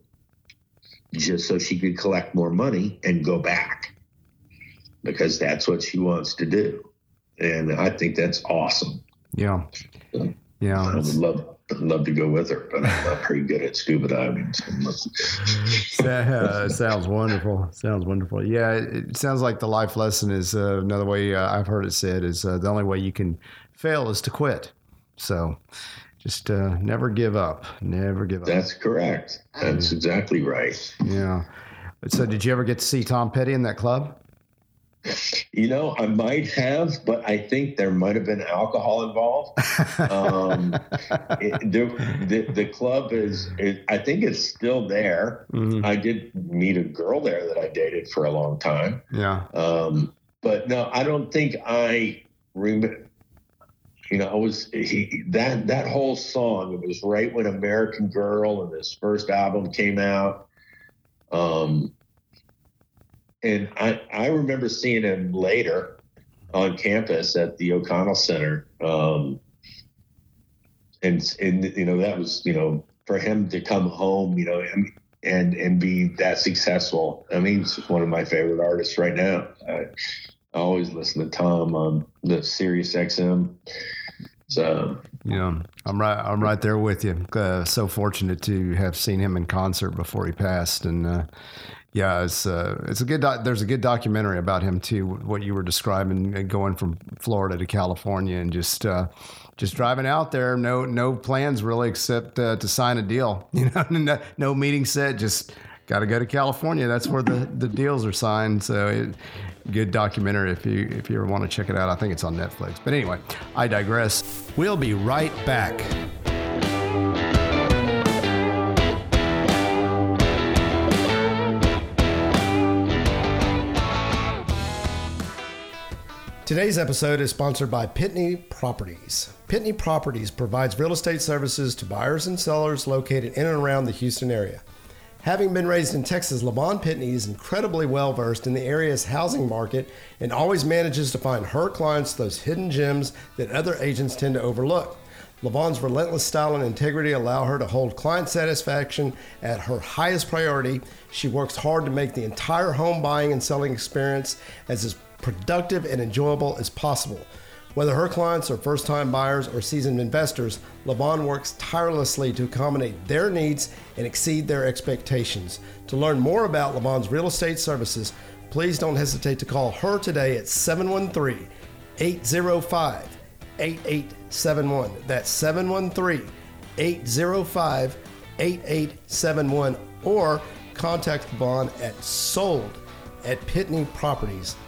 just so she could collect more money and go back because that's what she wants to do. And I think that's awesome. Yeah. Yeah. I would love love to go with her, but I'm not pretty good at scuba diving. So uh, sounds wonderful. Sounds wonderful. Yeah, it, sounds like the life lesson is uh, another way uh, I've heard it said is uh, the only way you can fail is to quit. So just uh, never give up. Never give up. That's correct. That's exactly right. Yeah. So, did you ever get to see Tom Petty in that club? You know, I might have, but I think there might have been alcohol involved. Um, it, the, the, the, club is, it, I think it's still there. Mm-hmm. I did meet a girl there that I dated for a long time. Yeah. Um, but no, I don't think I remember. You know, I was he, that that whole song. It was right when American Girl and this first album came out. Um, and I, I remember seeing him later on campus at the O'Connell Center. Um, and, and, you know, that was, you know, for him to come home, you know, and, and, and be that successful. I mean, he's one of my favorite artists right now. I, I always listen to Tom on the Sirius XM. So yeah, I'm right. I'm right there with you. Uh, so fortunate to have seen him in concert before he passed, and uh, yeah, it's uh, it's a good. There's a good documentary about him too. What you were describing, uh, going from Florida to California, and just uh, just driving out there. No no plans really, except uh, to sign a deal. You know, no, no meeting set. Just got to go to California. That's where the, the deals are signed. So, it, good documentary if you if you ever want to check it out. I think it's on Netflix. But anyway, I digress. We'll be right back. Today's episode is sponsored by Pitney Properties. Pitney Properties provides real estate services to buyers and sellers located in and around the Houston area. Having been raised in Texas, Lavon Pitney is incredibly well versed in the area's housing market and always manages to find her clients those hidden gems that other agents tend to overlook. Lavon's relentless style and integrity allow her to hold client satisfaction at her highest priority. She works hard to make the entire home buying and selling experience as productive and enjoyable as possible. Whether her clients are first time buyers or seasoned investors, Lavon works tirelessly to accommodate their needs and exceed their expectations. To learn more about Lavon's real estate services, please don't hesitate to call her today at 713 805 8871. That's 713 805 8871 or contact Lavon at sold at pitneyproperties.com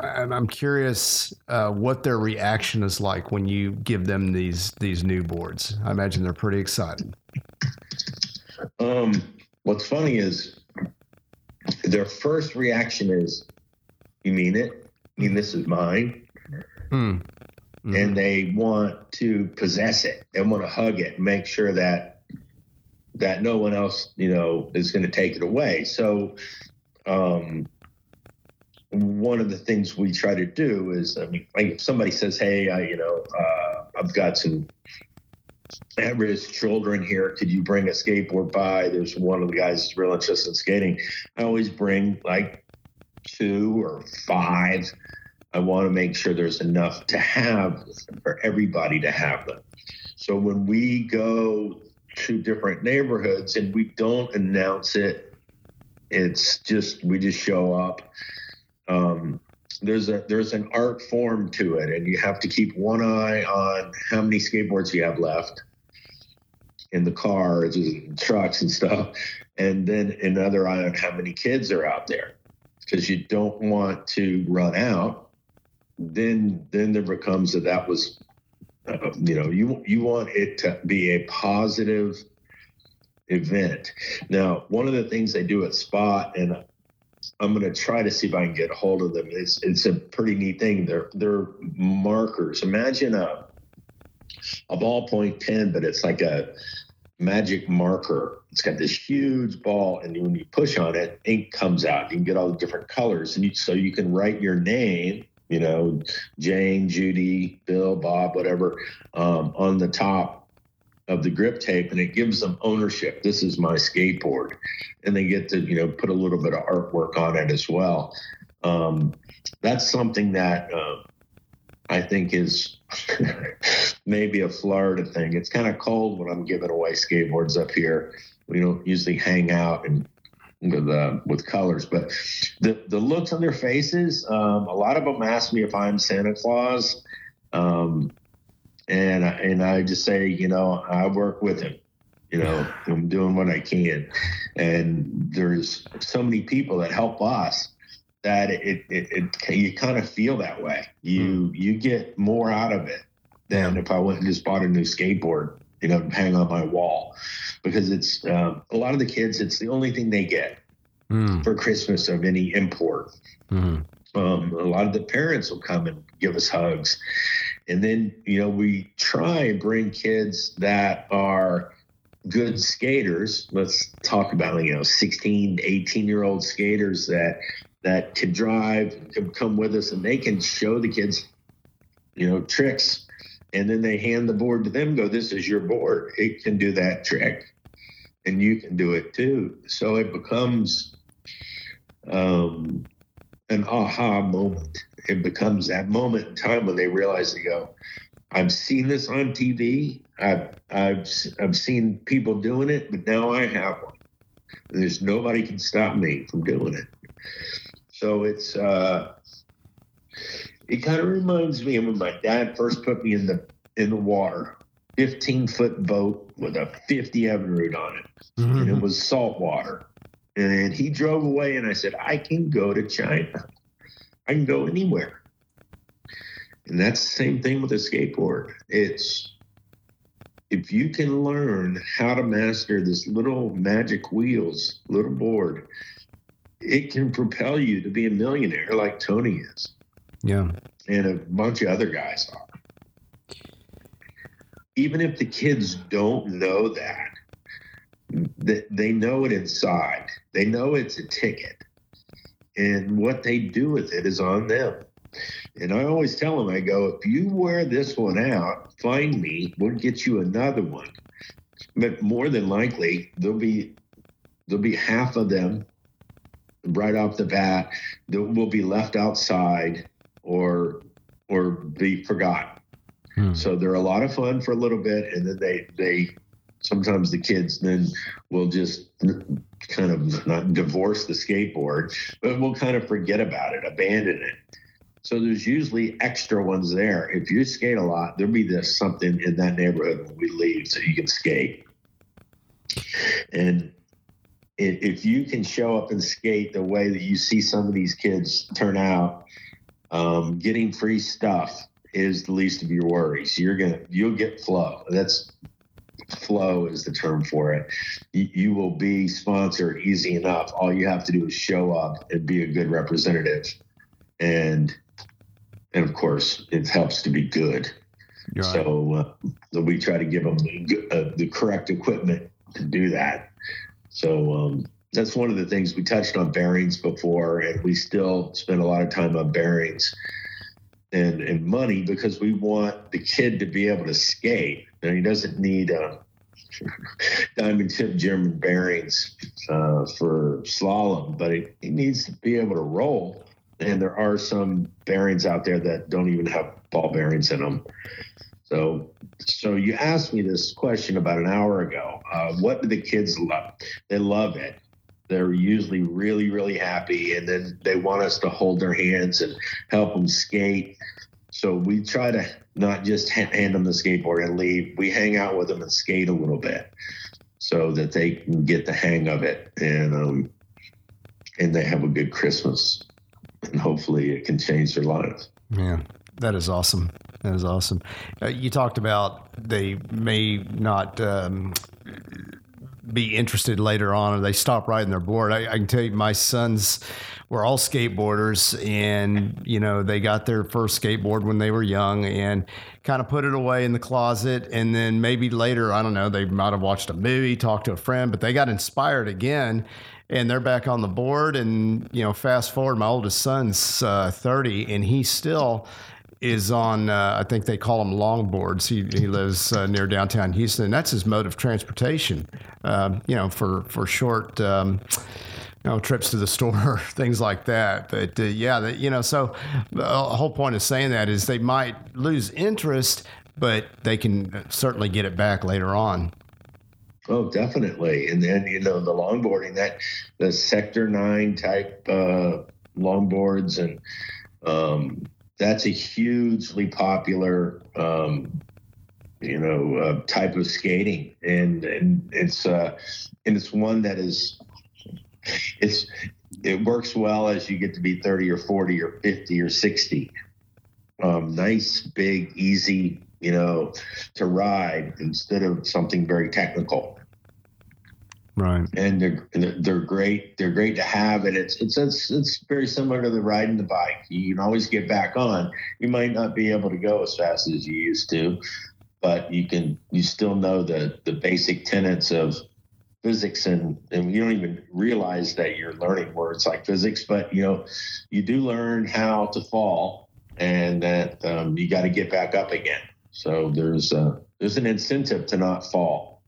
I'm curious uh, what their reaction is like when you give them these these new boards. I imagine they're pretty excited. Um, what's funny is their first reaction is, "You mean it? I mean this is mine?" Mm. Mm-hmm. And they want to possess it. They want to hug it, make sure that that no one else, you know, is going to take it away. So, um, one of the things we try to do is, I mean, like if somebody says, "Hey, I, you know, uh, I've got some at-risk children here. Could you bring a skateboard by?" There's one of the guys who's real interested in skating. I always bring like two or five. I want to make sure there's enough to have for everybody to have them. So when we go to different neighborhoods and we don't announce it, it's just we just show up um, there's a there's an art form to it, and you have to keep one eye on how many skateboards you have left in the cars and trucks and stuff, and then another eye on how many kids are out there, because you don't want to run out. Then then there becomes that that was, uh, you know, you you want it to be a positive event. Now, one of the things they do at SPoT, and I'm going to try to see if I can get a hold of them. It's it's a pretty neat thing. They're they're markers. Imagine a a ballpoint pen, but it's like a magic marker. It's got this huge ball, and when you push on it, ink comes out. You can get all the different colors, and you, so you can write your name. You know, Jane, Judy, Bill, Bob, whatever, um, on the top of the grip tape and it gives them ownership. This is my skateboard. And they get to, you know, put a little bit of artwork on it as well. Um, that's something that uh, I think is maybe a Florida thing. It's kind of cold when I'm giving away skateboards up here. We don't usually hang out and with uh, with colors, but the the looks on their faces. Um, a lot of them ask me if I'm Santa Claus. Um, and and I just say, you know, I work with him. You know, I'm doing what I can, and there's so many people that help us that it it, it you kind of feel that way. You mm. you get more out of it than if I went and just bought a new skateboard, you know, hang on my wall, because it's um, a lot of the kids. It's the only thing they get mm. for Christmas of any import. Mm. Um, a lot of the parents will come and give us hugs and then, you know, we try and bring kids that are good skaters. Let's talk about, you know, 16, 18 year old skaters that that can drive, can come with us, and they can show the kids, you know, tricks. And then they hand the board to them, go, This is your board. It can do that trick. And you can do it too. So it becomes um, an aha moment it becomes that moment in time when they realize they go, I've seen this on TV. I've I've I've seen people doing it, but now I have one. There's nobody can stop me from doing it. So it's uh, it kind of reminds me of when my dad first put me in the in the water, 15 foot boat with a 50 Evinrude on it, mm-hmm. and it was salt water. And he drove away, and I said, I can go to China. I can go anywhere. And that's the same thing with a skateboard. It's if you can learn how to master this little magic wheels, little board, it can propel you to be a millionaire like Tony is. Yeah. And a bunch of other guys are. Even if the kids don't know that, they know it inside. They know it's a ticket. And what they do with it is on them. And I always tell them, I go, if you wear this one out, find me, we'll get you another one. But more than likely, there'll be there'll be half of them right off the bat that will be left outside or or be forgotten. Hmm. So they're a lot of fun for a little bit, and then they they sometimes the kids then will just kind of not divorce the skateboard, but we'll kind of forget about it, abandon it. So there's usually extra ones there. If you skate a lot, there'll be this something in that neighborhood when we leave so you can skate. And if you can show up and skate the way that you see some of these kids turn out, um, getting free stuff is the least of your worries. You're gonna you'll get flow. That's flow is the term for it. You, you will be sponsored easy enough. All you have to do is show up and be a good representative, and and of course, it helps to be good. Right. So, uh, we try to give them the, uh, the, correct equipment to do that. So um, that's one of the things we touched on bearings before, and we still spend a lot of time on bearings and, and money because we want the kid to be able to skate. And he doesn't need uh, diamond tip German bearings uh, for slalom, but he, he needs to be able to roll and there are some bearings out there that don't even have ball bearings in them. So, so you asked me this question about an hour ago. Uh, what do the kids love? They love it. They're usually really, really happy, and then they want us to hold their hands and help them skate. So we try to not just hand them the skateboard and leave. We hang out with them and skate a little bit, so that they can get the hang of it, and um, and they have a good Christmas and hopefully it can change their lives. Yeah, that is awesome. That is awesome. Uh, you talked about they may not um, be interested later on, or they stop riding their board. I, I, can tell you, my sons were all skateboarders, and you know they got their first skateboard when they were young, and kind of put it away in the closet, and then maybe later, I don't know, they might have watched a movie, talked to a friend, but they got inspired again and they're back on the board. And you know, fast forward, my oldest son's uh, 30, and he still is on. Uh, I think they call them longboards. He he lives uh, near downtown Houston, and that's his mode of transportation. Um, you know, for for short. Um, you know, trips to the store, things like that. But uh, yeah, that, you know, so the whole point of saying that is they might lose interest, but they can certainly get it back later on. Oh, definitely. And then, you know, the longboarding, that the Sector 9 type uh, longboards, and um, that's a hugely popular, um, you know, uh, type of skating. And, and it's, uh, and it's one that is, it's, it works well as you get to be 30 or 40 or 50 or 60. Um, nice, big, easy, you know, to ride instead of something very technical. Right. And they're they're great. They're great to have, and it's it's it's it's very similar to the riding the bike. You can always get back on. You might not be able to go as fast as you used to, but you can. You still know the the basic tenets of physics, and and you don't even realize that you're learning words like physics, but you know, you do learn how to fall, and that um, you got to get back up again. So there's a, there's an incentive to not fall.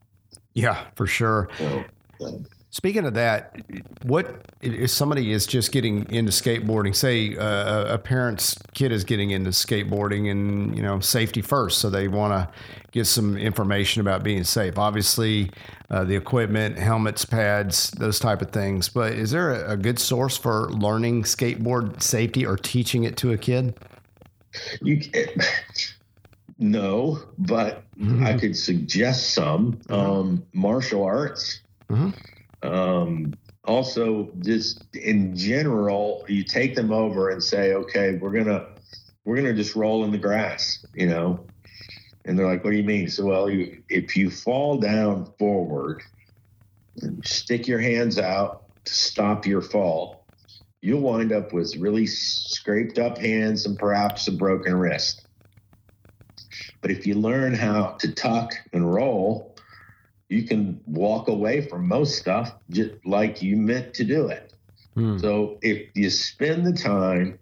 Yeah, for sure. So, Speaking of that, what if somebody is just getting into skateboarding? Say uh, a parent's kid is getting into skateboarding, and you know safety first, so they want to get some information about being safe. Obviously, uh, the equipment, helmets, pads, those type of things. But is there a, a good source for learning skateboard safety or teaching it to a kid? You can, no, but Mm-hmm. I could suggest some um, martial arts. Mhm. Um, also, just in general, you take them over and say, "Okay, we're gonna we're gonna just roll in the grass," you know. And they're like, "What do you mean?" So, well, you, if you fall down forward, and stick your hands out to stop your fall, you'll wind up with really scraped up hands and perhaps a broken wrist. But if you learn how to tuck and roll, you can walk away from most stuff just like you meant to do it. Hmm. So if you spend the time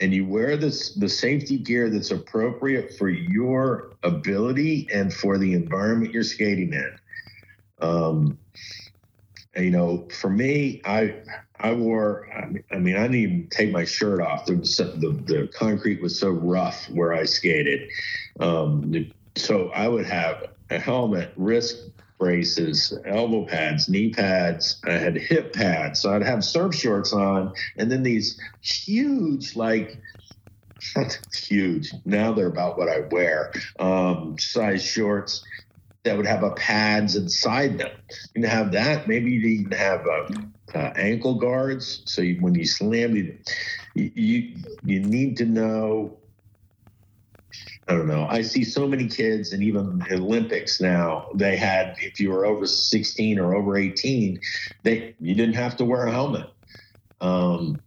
and you wear this the safety gear that's appropriate for your ability and for the environment you're skating in. Um, you know, for me, I I wore. I mean, I, didn't even take my shirt off. So, the the concrete was so rough where I skated. Um, so I would have a helmet, wrist braces, elbow pads, knee pads. I had hip pads. So I'd have surf shorts on, and then these huge, like huge. Now they're about what I wear. Um, size shorts that would have a pads inside them. You can have that. Maybe you even have uh, uh, ankle guards. So you, when you slam, you, you you need to know. I don't know. I see so many kids, and even Olympics now. They had, if you were over 16 or over 18, they you didn't have to wear a helmet. Um,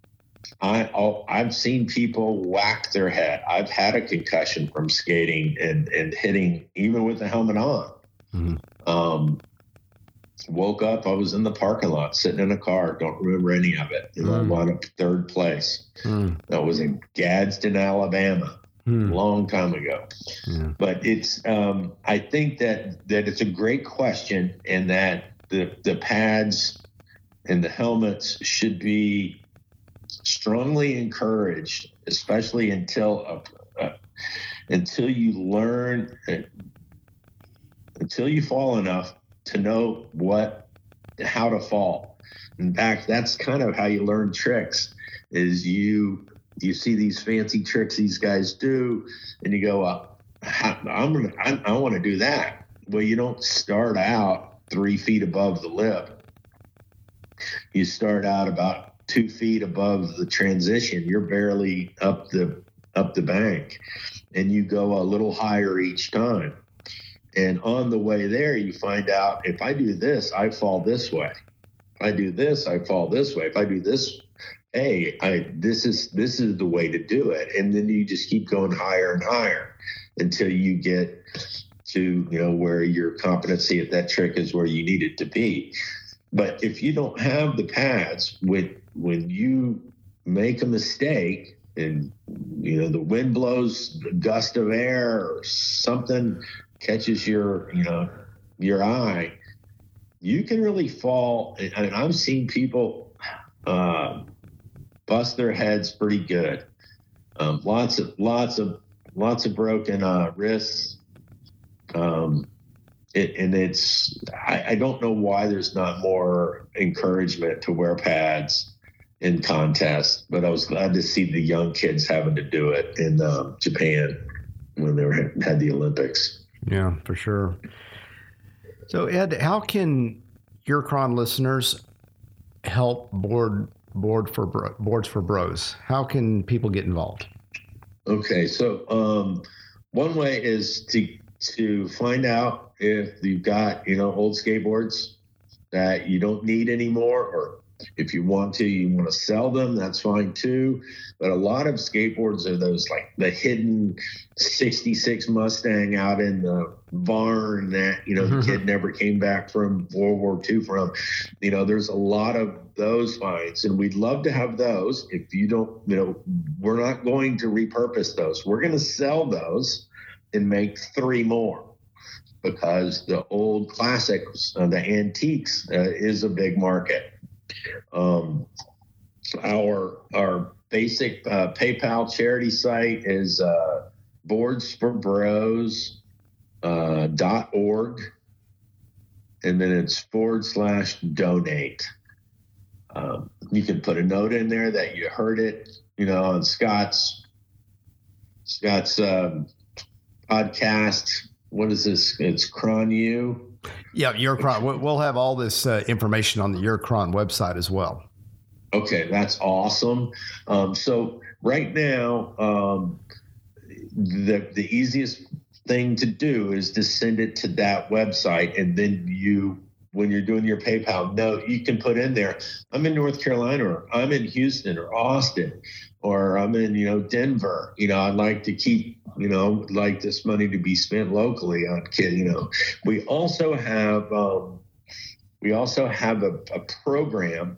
I I've seen people whack their head. I've had a concussion from skating and and hitting even with the helmet on. Mhm. Um, woke up. I was in the parking lot, sitting in a car. Don't remember any of it. You know, I Mm. wound up third place. Hmm. That was in Gadsden, Alabama, Hmm. long time ago. Yeah. But it's. Um, I think that that it's a great question, and that the the pads and the helmets should be strongly encouraged, especially until uh, uh, until you learn uh, until you fall enough to know what how to fall. In fact, that's kind of how you learn tricks. Is you you see these fancy tricks these guys do, and you go, uh, "I'm gonna, I, I want to do that." Well, you don't start out three feet above the lip. You start out about two feet above the transition. You're barely up the up the bank, and you go a little higher each time. And on the way there, you find out if I do this, I fall this way. If I do this, I fall this way. If I do this, hey, I this is this is the way to do it. And then you just keep going higher and higher until you get to you know where your competency at that trick is where you need it to be. But if you don't have the pads, when when you make a mistake and you know the wind blows a gust of air or something catches your you know your eye, you can really fall. And I've seen people uh, bust their heads pretty good. Um, lots of lots of lots of broken uh, wrists. Um, it, and it's I, I don't know why there's not more encouragement to wear pads in contests, but I was glad to see the young kids having to do it in um, Japan when they were had the Olympics. Yeah, for sure. So, Ed, how can Eurocron listeners help board board for bro, boards for bros? How can people get involved? Okay, so um, one way is to to find out if you've got you know old skateboards that you don't need anymore, or if you want to, you want to sell them. That's fine too. But a lot of skateboards are those like the hidden '66 Mustang out in the barn that you know the kid never came back from World War II from. You know, there's a lot of those finds, and we'd love to have those. If you don't, you know, we're not going to repurpose those. We're going to sell those and make three more because the old classics, uh, the antiques, uh, is a big market. Um, our our basic uh, PayPal charity site is uh, boardsforbros uh, org, and then it's forward slash donate. Um, you can put a note in there that you heard it, you know, on Scott's It's um, podcast. What is this? It's Cron U. Yeah, Eurocron. We'll have all this uh, information on the Eurocron website as well. Okay, that's awesome. Um, so right now, um, the the easiest thing to do is to send it to that website, and then you when you're doing your PayPal note, you can put in there, I'm in North Carolina or I'm in Houston or Austin or I'm in, you know, Denver. You know, I'd like to keep, you know, like this money to be spent locally on kid, you know. We also have um, we also have a, a program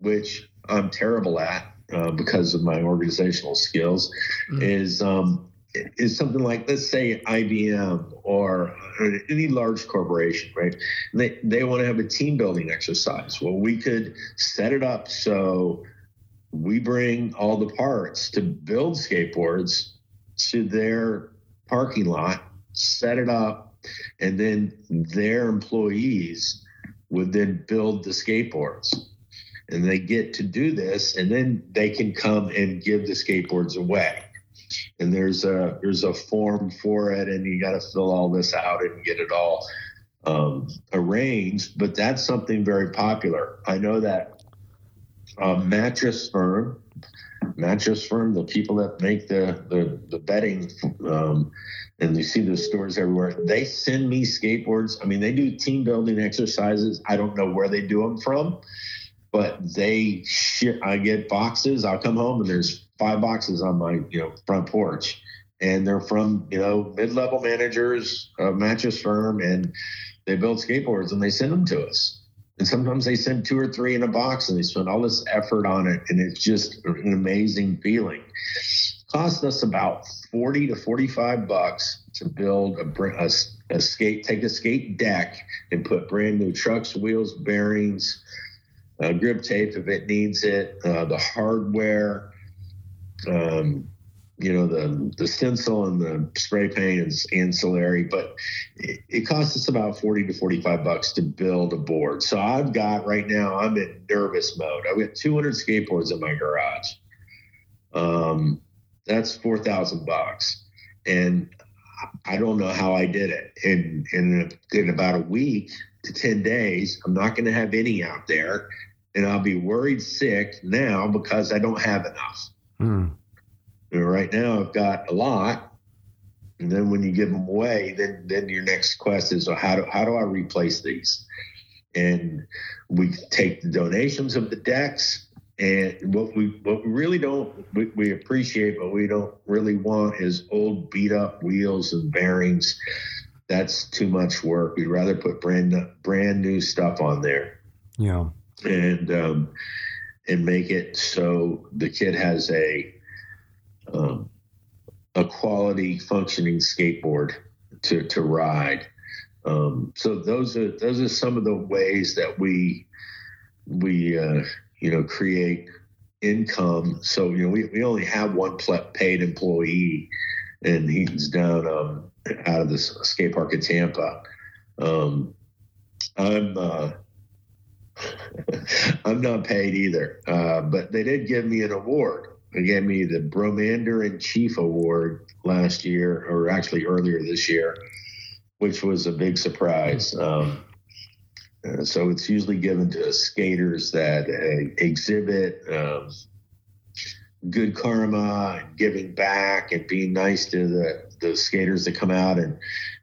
which I'm terrible at uh, because of my organizational skills, mm-hmm. is um, is something like let's say IBM or any large corporation, right? They they want to have a team building exercise. Well, we could set it up so we bring all the parts to build skateboards to their parking lot, set it up, and then their employees would then build the skateboards. And they get to do this, and then they can come and give the skateboards away. And there's a there's a form for it, and you got to fill all this out and get it all um, arranged. But that's something very popular. I know that a mattress firm, mattress firm, the people that make the the, the bedding, um, and you see the stores everywhere. They send me skateboards. I mean, they do team building exercises. I don't know where they do them from, but they ship. I get boxes. I'll come home and there's five boxes on my you know front porch, and they're from you know mid level managers, a mattress firm, and they build skateboards and they send them to us. And sometimes they send two or three in a box and they spend all this effort on it. And it's just an amazing feeling. Cost us about 40 to 45 bucks to build a, a, a, skate, take a skate deck and put brand new trucks, wheels, bearings, uh, grip tape if it needs it, uh, the hardware, um, you know the the stencil and the spray paint is ancillary but it, it, costs us about 40 to 45 bucks to build a board. So i've got right now i'm in nervous mode. I've got 200 skateboards in my garage. Um, that's 4000 bucks. And i don't know how i did it. In in, in about a week to 10 days i'm not going to have any out there. And i'll be worried sick now because i don't have enough mm you know, right now I've got a lot, and then when you give them away, then then your next quest is, well, how do how do I replace these? And we take the donations of the decks, and what we what we really don't we, we appreciate, but we don't really want is old beat up wheels and bearings. That's too much work. We'd rather put brand brand new stuff on there. Yeah, and um, and make it so the kid has a um, a quality functioning skateboard to to ride. Um, so those are those are some of the ways that we we uh, you know create income. So you know we, we only have one paid employee, and he's down um, out of the skate park in Tampa. Um, I'm uh, I'm not paid either, uh, but they did give me an award. They gave me the Bromander in Chief Award last year, or actually earlier this year, which was a big surprise. Um, uh, so it's usually given to skaters that uh, exhibit um, good karma and giving back and being nice to the, the skaters that come out and,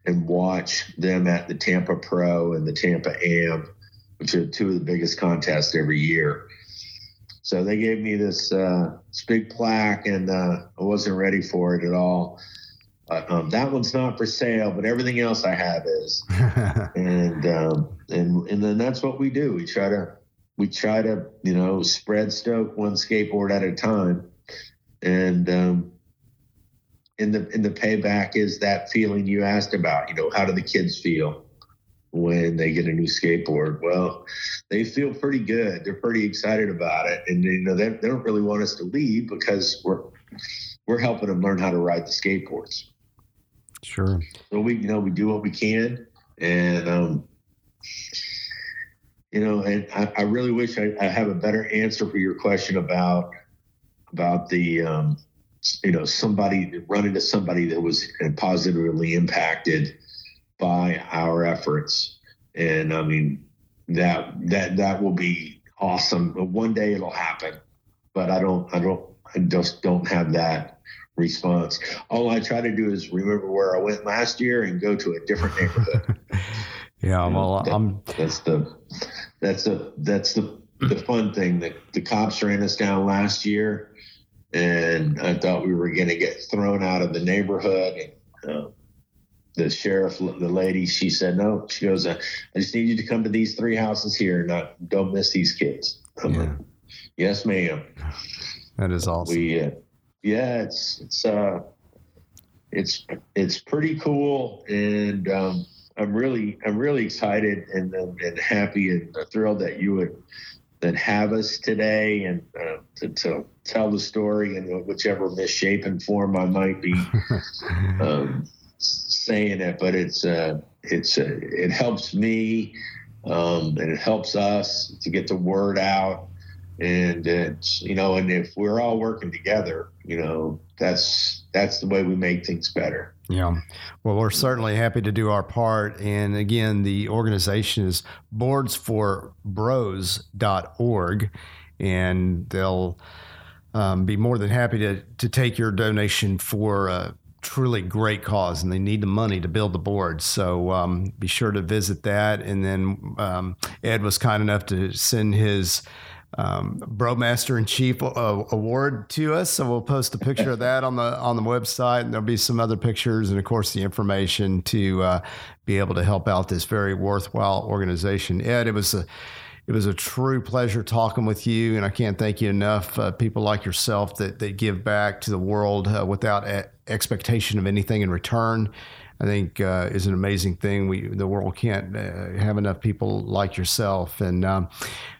and watch them at the Tampa Pro and the Tampa Am, which are two of the biggest contests every year. So they gave me this, uh, this big plaque, and uh, I wasn't ready for it at all. um, that one's not for sale, but everything else I have is. and um, and and then that's what we do. We try to we try to you know spread stoke one skateboard at a time, and um, in the in the payback is that feeling you asked about. You know, how do the kids feel? When they get a new skateboard. Well, they feel pretty good. They're pretty excited about it, and you know they, they don't really want us to leave because we're we're helping them learn how to ride the skateboards. Sure. So we you know we do what we can, and um, you know, and I, I really wish I, I, have a better answer for your question about about the um, you know, somebody run into somebody that was positively impacted by our efforts. And I mean, that that that will be awesome. One day it'll happen, but I don't I don't I just don't have that response. All I try to do is remember where I went last year and go to a different neighborhood. yeah, well, that, I'm that's the that's the that's the the fun thing that the cops ran us down last year and I thought we were going to get thrown out of the neighborhood. And, uh, the sheriff, the lady, she said, no, she goes, I just need you to come to these three houses here. Not, don't miss these kids. I'm yeah. like, yes, ma'am. That is awesome. We, uh, yeah, it's, it's, uh, it's, it's pretty cool. And, um, I'm really, I'm really excited and, and happy and thrilled that you would, that have us today and uh, to, to, tell the story in whichever misshapen form I might be um, saying it. But it's uh, it's uh, it helps me um, and it helps us to get the word out. And it's you know, and if we're all working together, you know, that's that's the way we make things better. Yeah. Well, we're certainly happy to do our part. And again, the organization is boardsforbros.org, and they'll um, be more than happy to, to take your donation for a truly great cause. And they need the money to build the board. So um, be sure to visit that. And then um, Ed was kind enough to send his um, Bromaster in Chief uh, award to us. So we'll post a picture of that on the on the website, and there'll be some other pictures, and of course the information to uh, be able to help out this very worthwhile organization. Ed, it was a it was a true pleasure talking with you, and I can't thank you enough. Uh, people like yourself that that give back to the world uh, without a- expectation of anything in return. I think uh, is an amazing thing. We the world can't uh, have enough people like yourself, and um,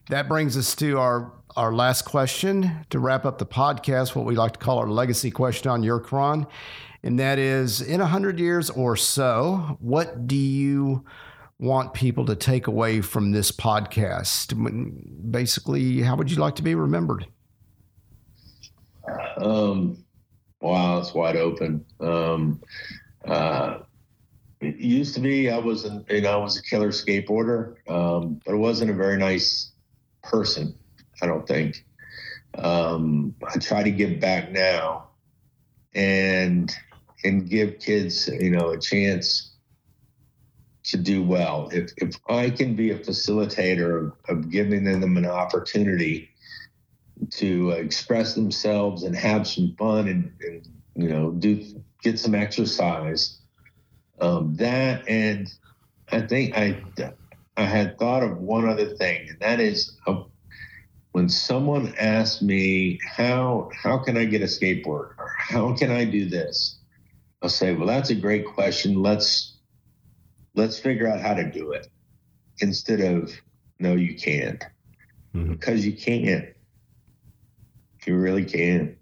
that brings us to our our last question to wrap up the podcast. What we like to call our legacy question on Eurocron, and that is: in a hundred years or so, what do you want people to take away from this podcast? Basically, how would you like to be remembered? Um, wow, it's wide open. Um, uh, it used to be I was an, you know I was a killer skateboarder, um, but I wasn't a very nice person. I don't think. Um, I try to give back now, and and give kids you know a chance to do well. If if I can be a facilitator of, of giving them an opportunity to express themselves and have some fun and, and you know do get some exercise. Um, that and I think I I had thought of one other thing, and that is uh, when someone asks me how how can I get a skateboard or how can I do this, I'll say, well, that's a great question. Let's let's figure out how to do it instead of no, you can't mm-hmm. because you can't. You really can.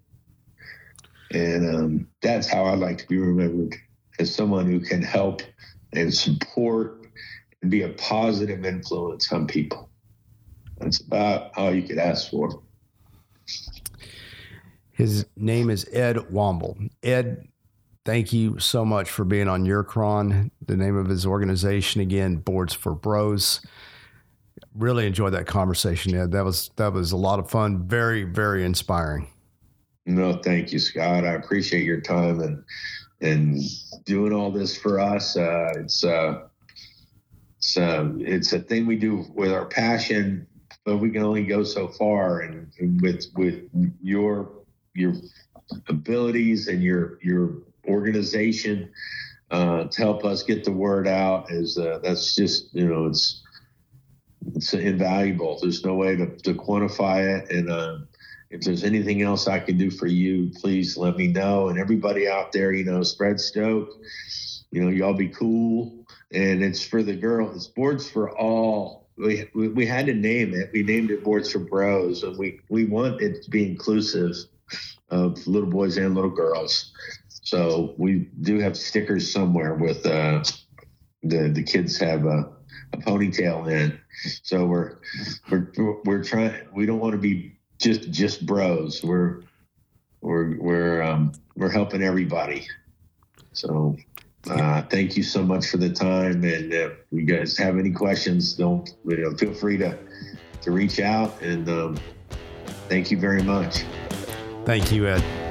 And um, that's how i'd like to be remembered as someone who can help and support and be a positive influence on people. That's about all you could ask for. His name is Ed Womble. Ed, thank you so much for being on Eurocron. The name of his organization again, Boards for Bros. Really enjoyed that conversation, Ed. That was that was a lot of fun. Very very inspiring. No, thank you, Scott. I appreciate your time and and doing all this for us. Uh, it's uh, it's uh, it's a thing we do with our passion, but we can only go so far. And, and with with your your abilities and your your organization uh, to help us get the word out is uh, that's just you know it's it's invaluable. There's no way to, to quantify it, and uh, if there's anything else I can do for you, please let me know. And everybody out there, you know, spread stoke. You know, y'all be cool. And it's for the girl. It's boards for all. We, we, we had to name it. We named it Boards for Bros. And we, we want it to be inclusive of little boys and little girls. So we do have stickers somewhere with uh, the the kids have a, a ponytail in. So we're we're we're trying. We don't want to be just just bros. We're we're we're um, we're helping everybody. So uh, thank you so much for the time. And if you guys have any questions, don't you know, feel free to to reach out. And um, thank you very much. Thank you, Ed.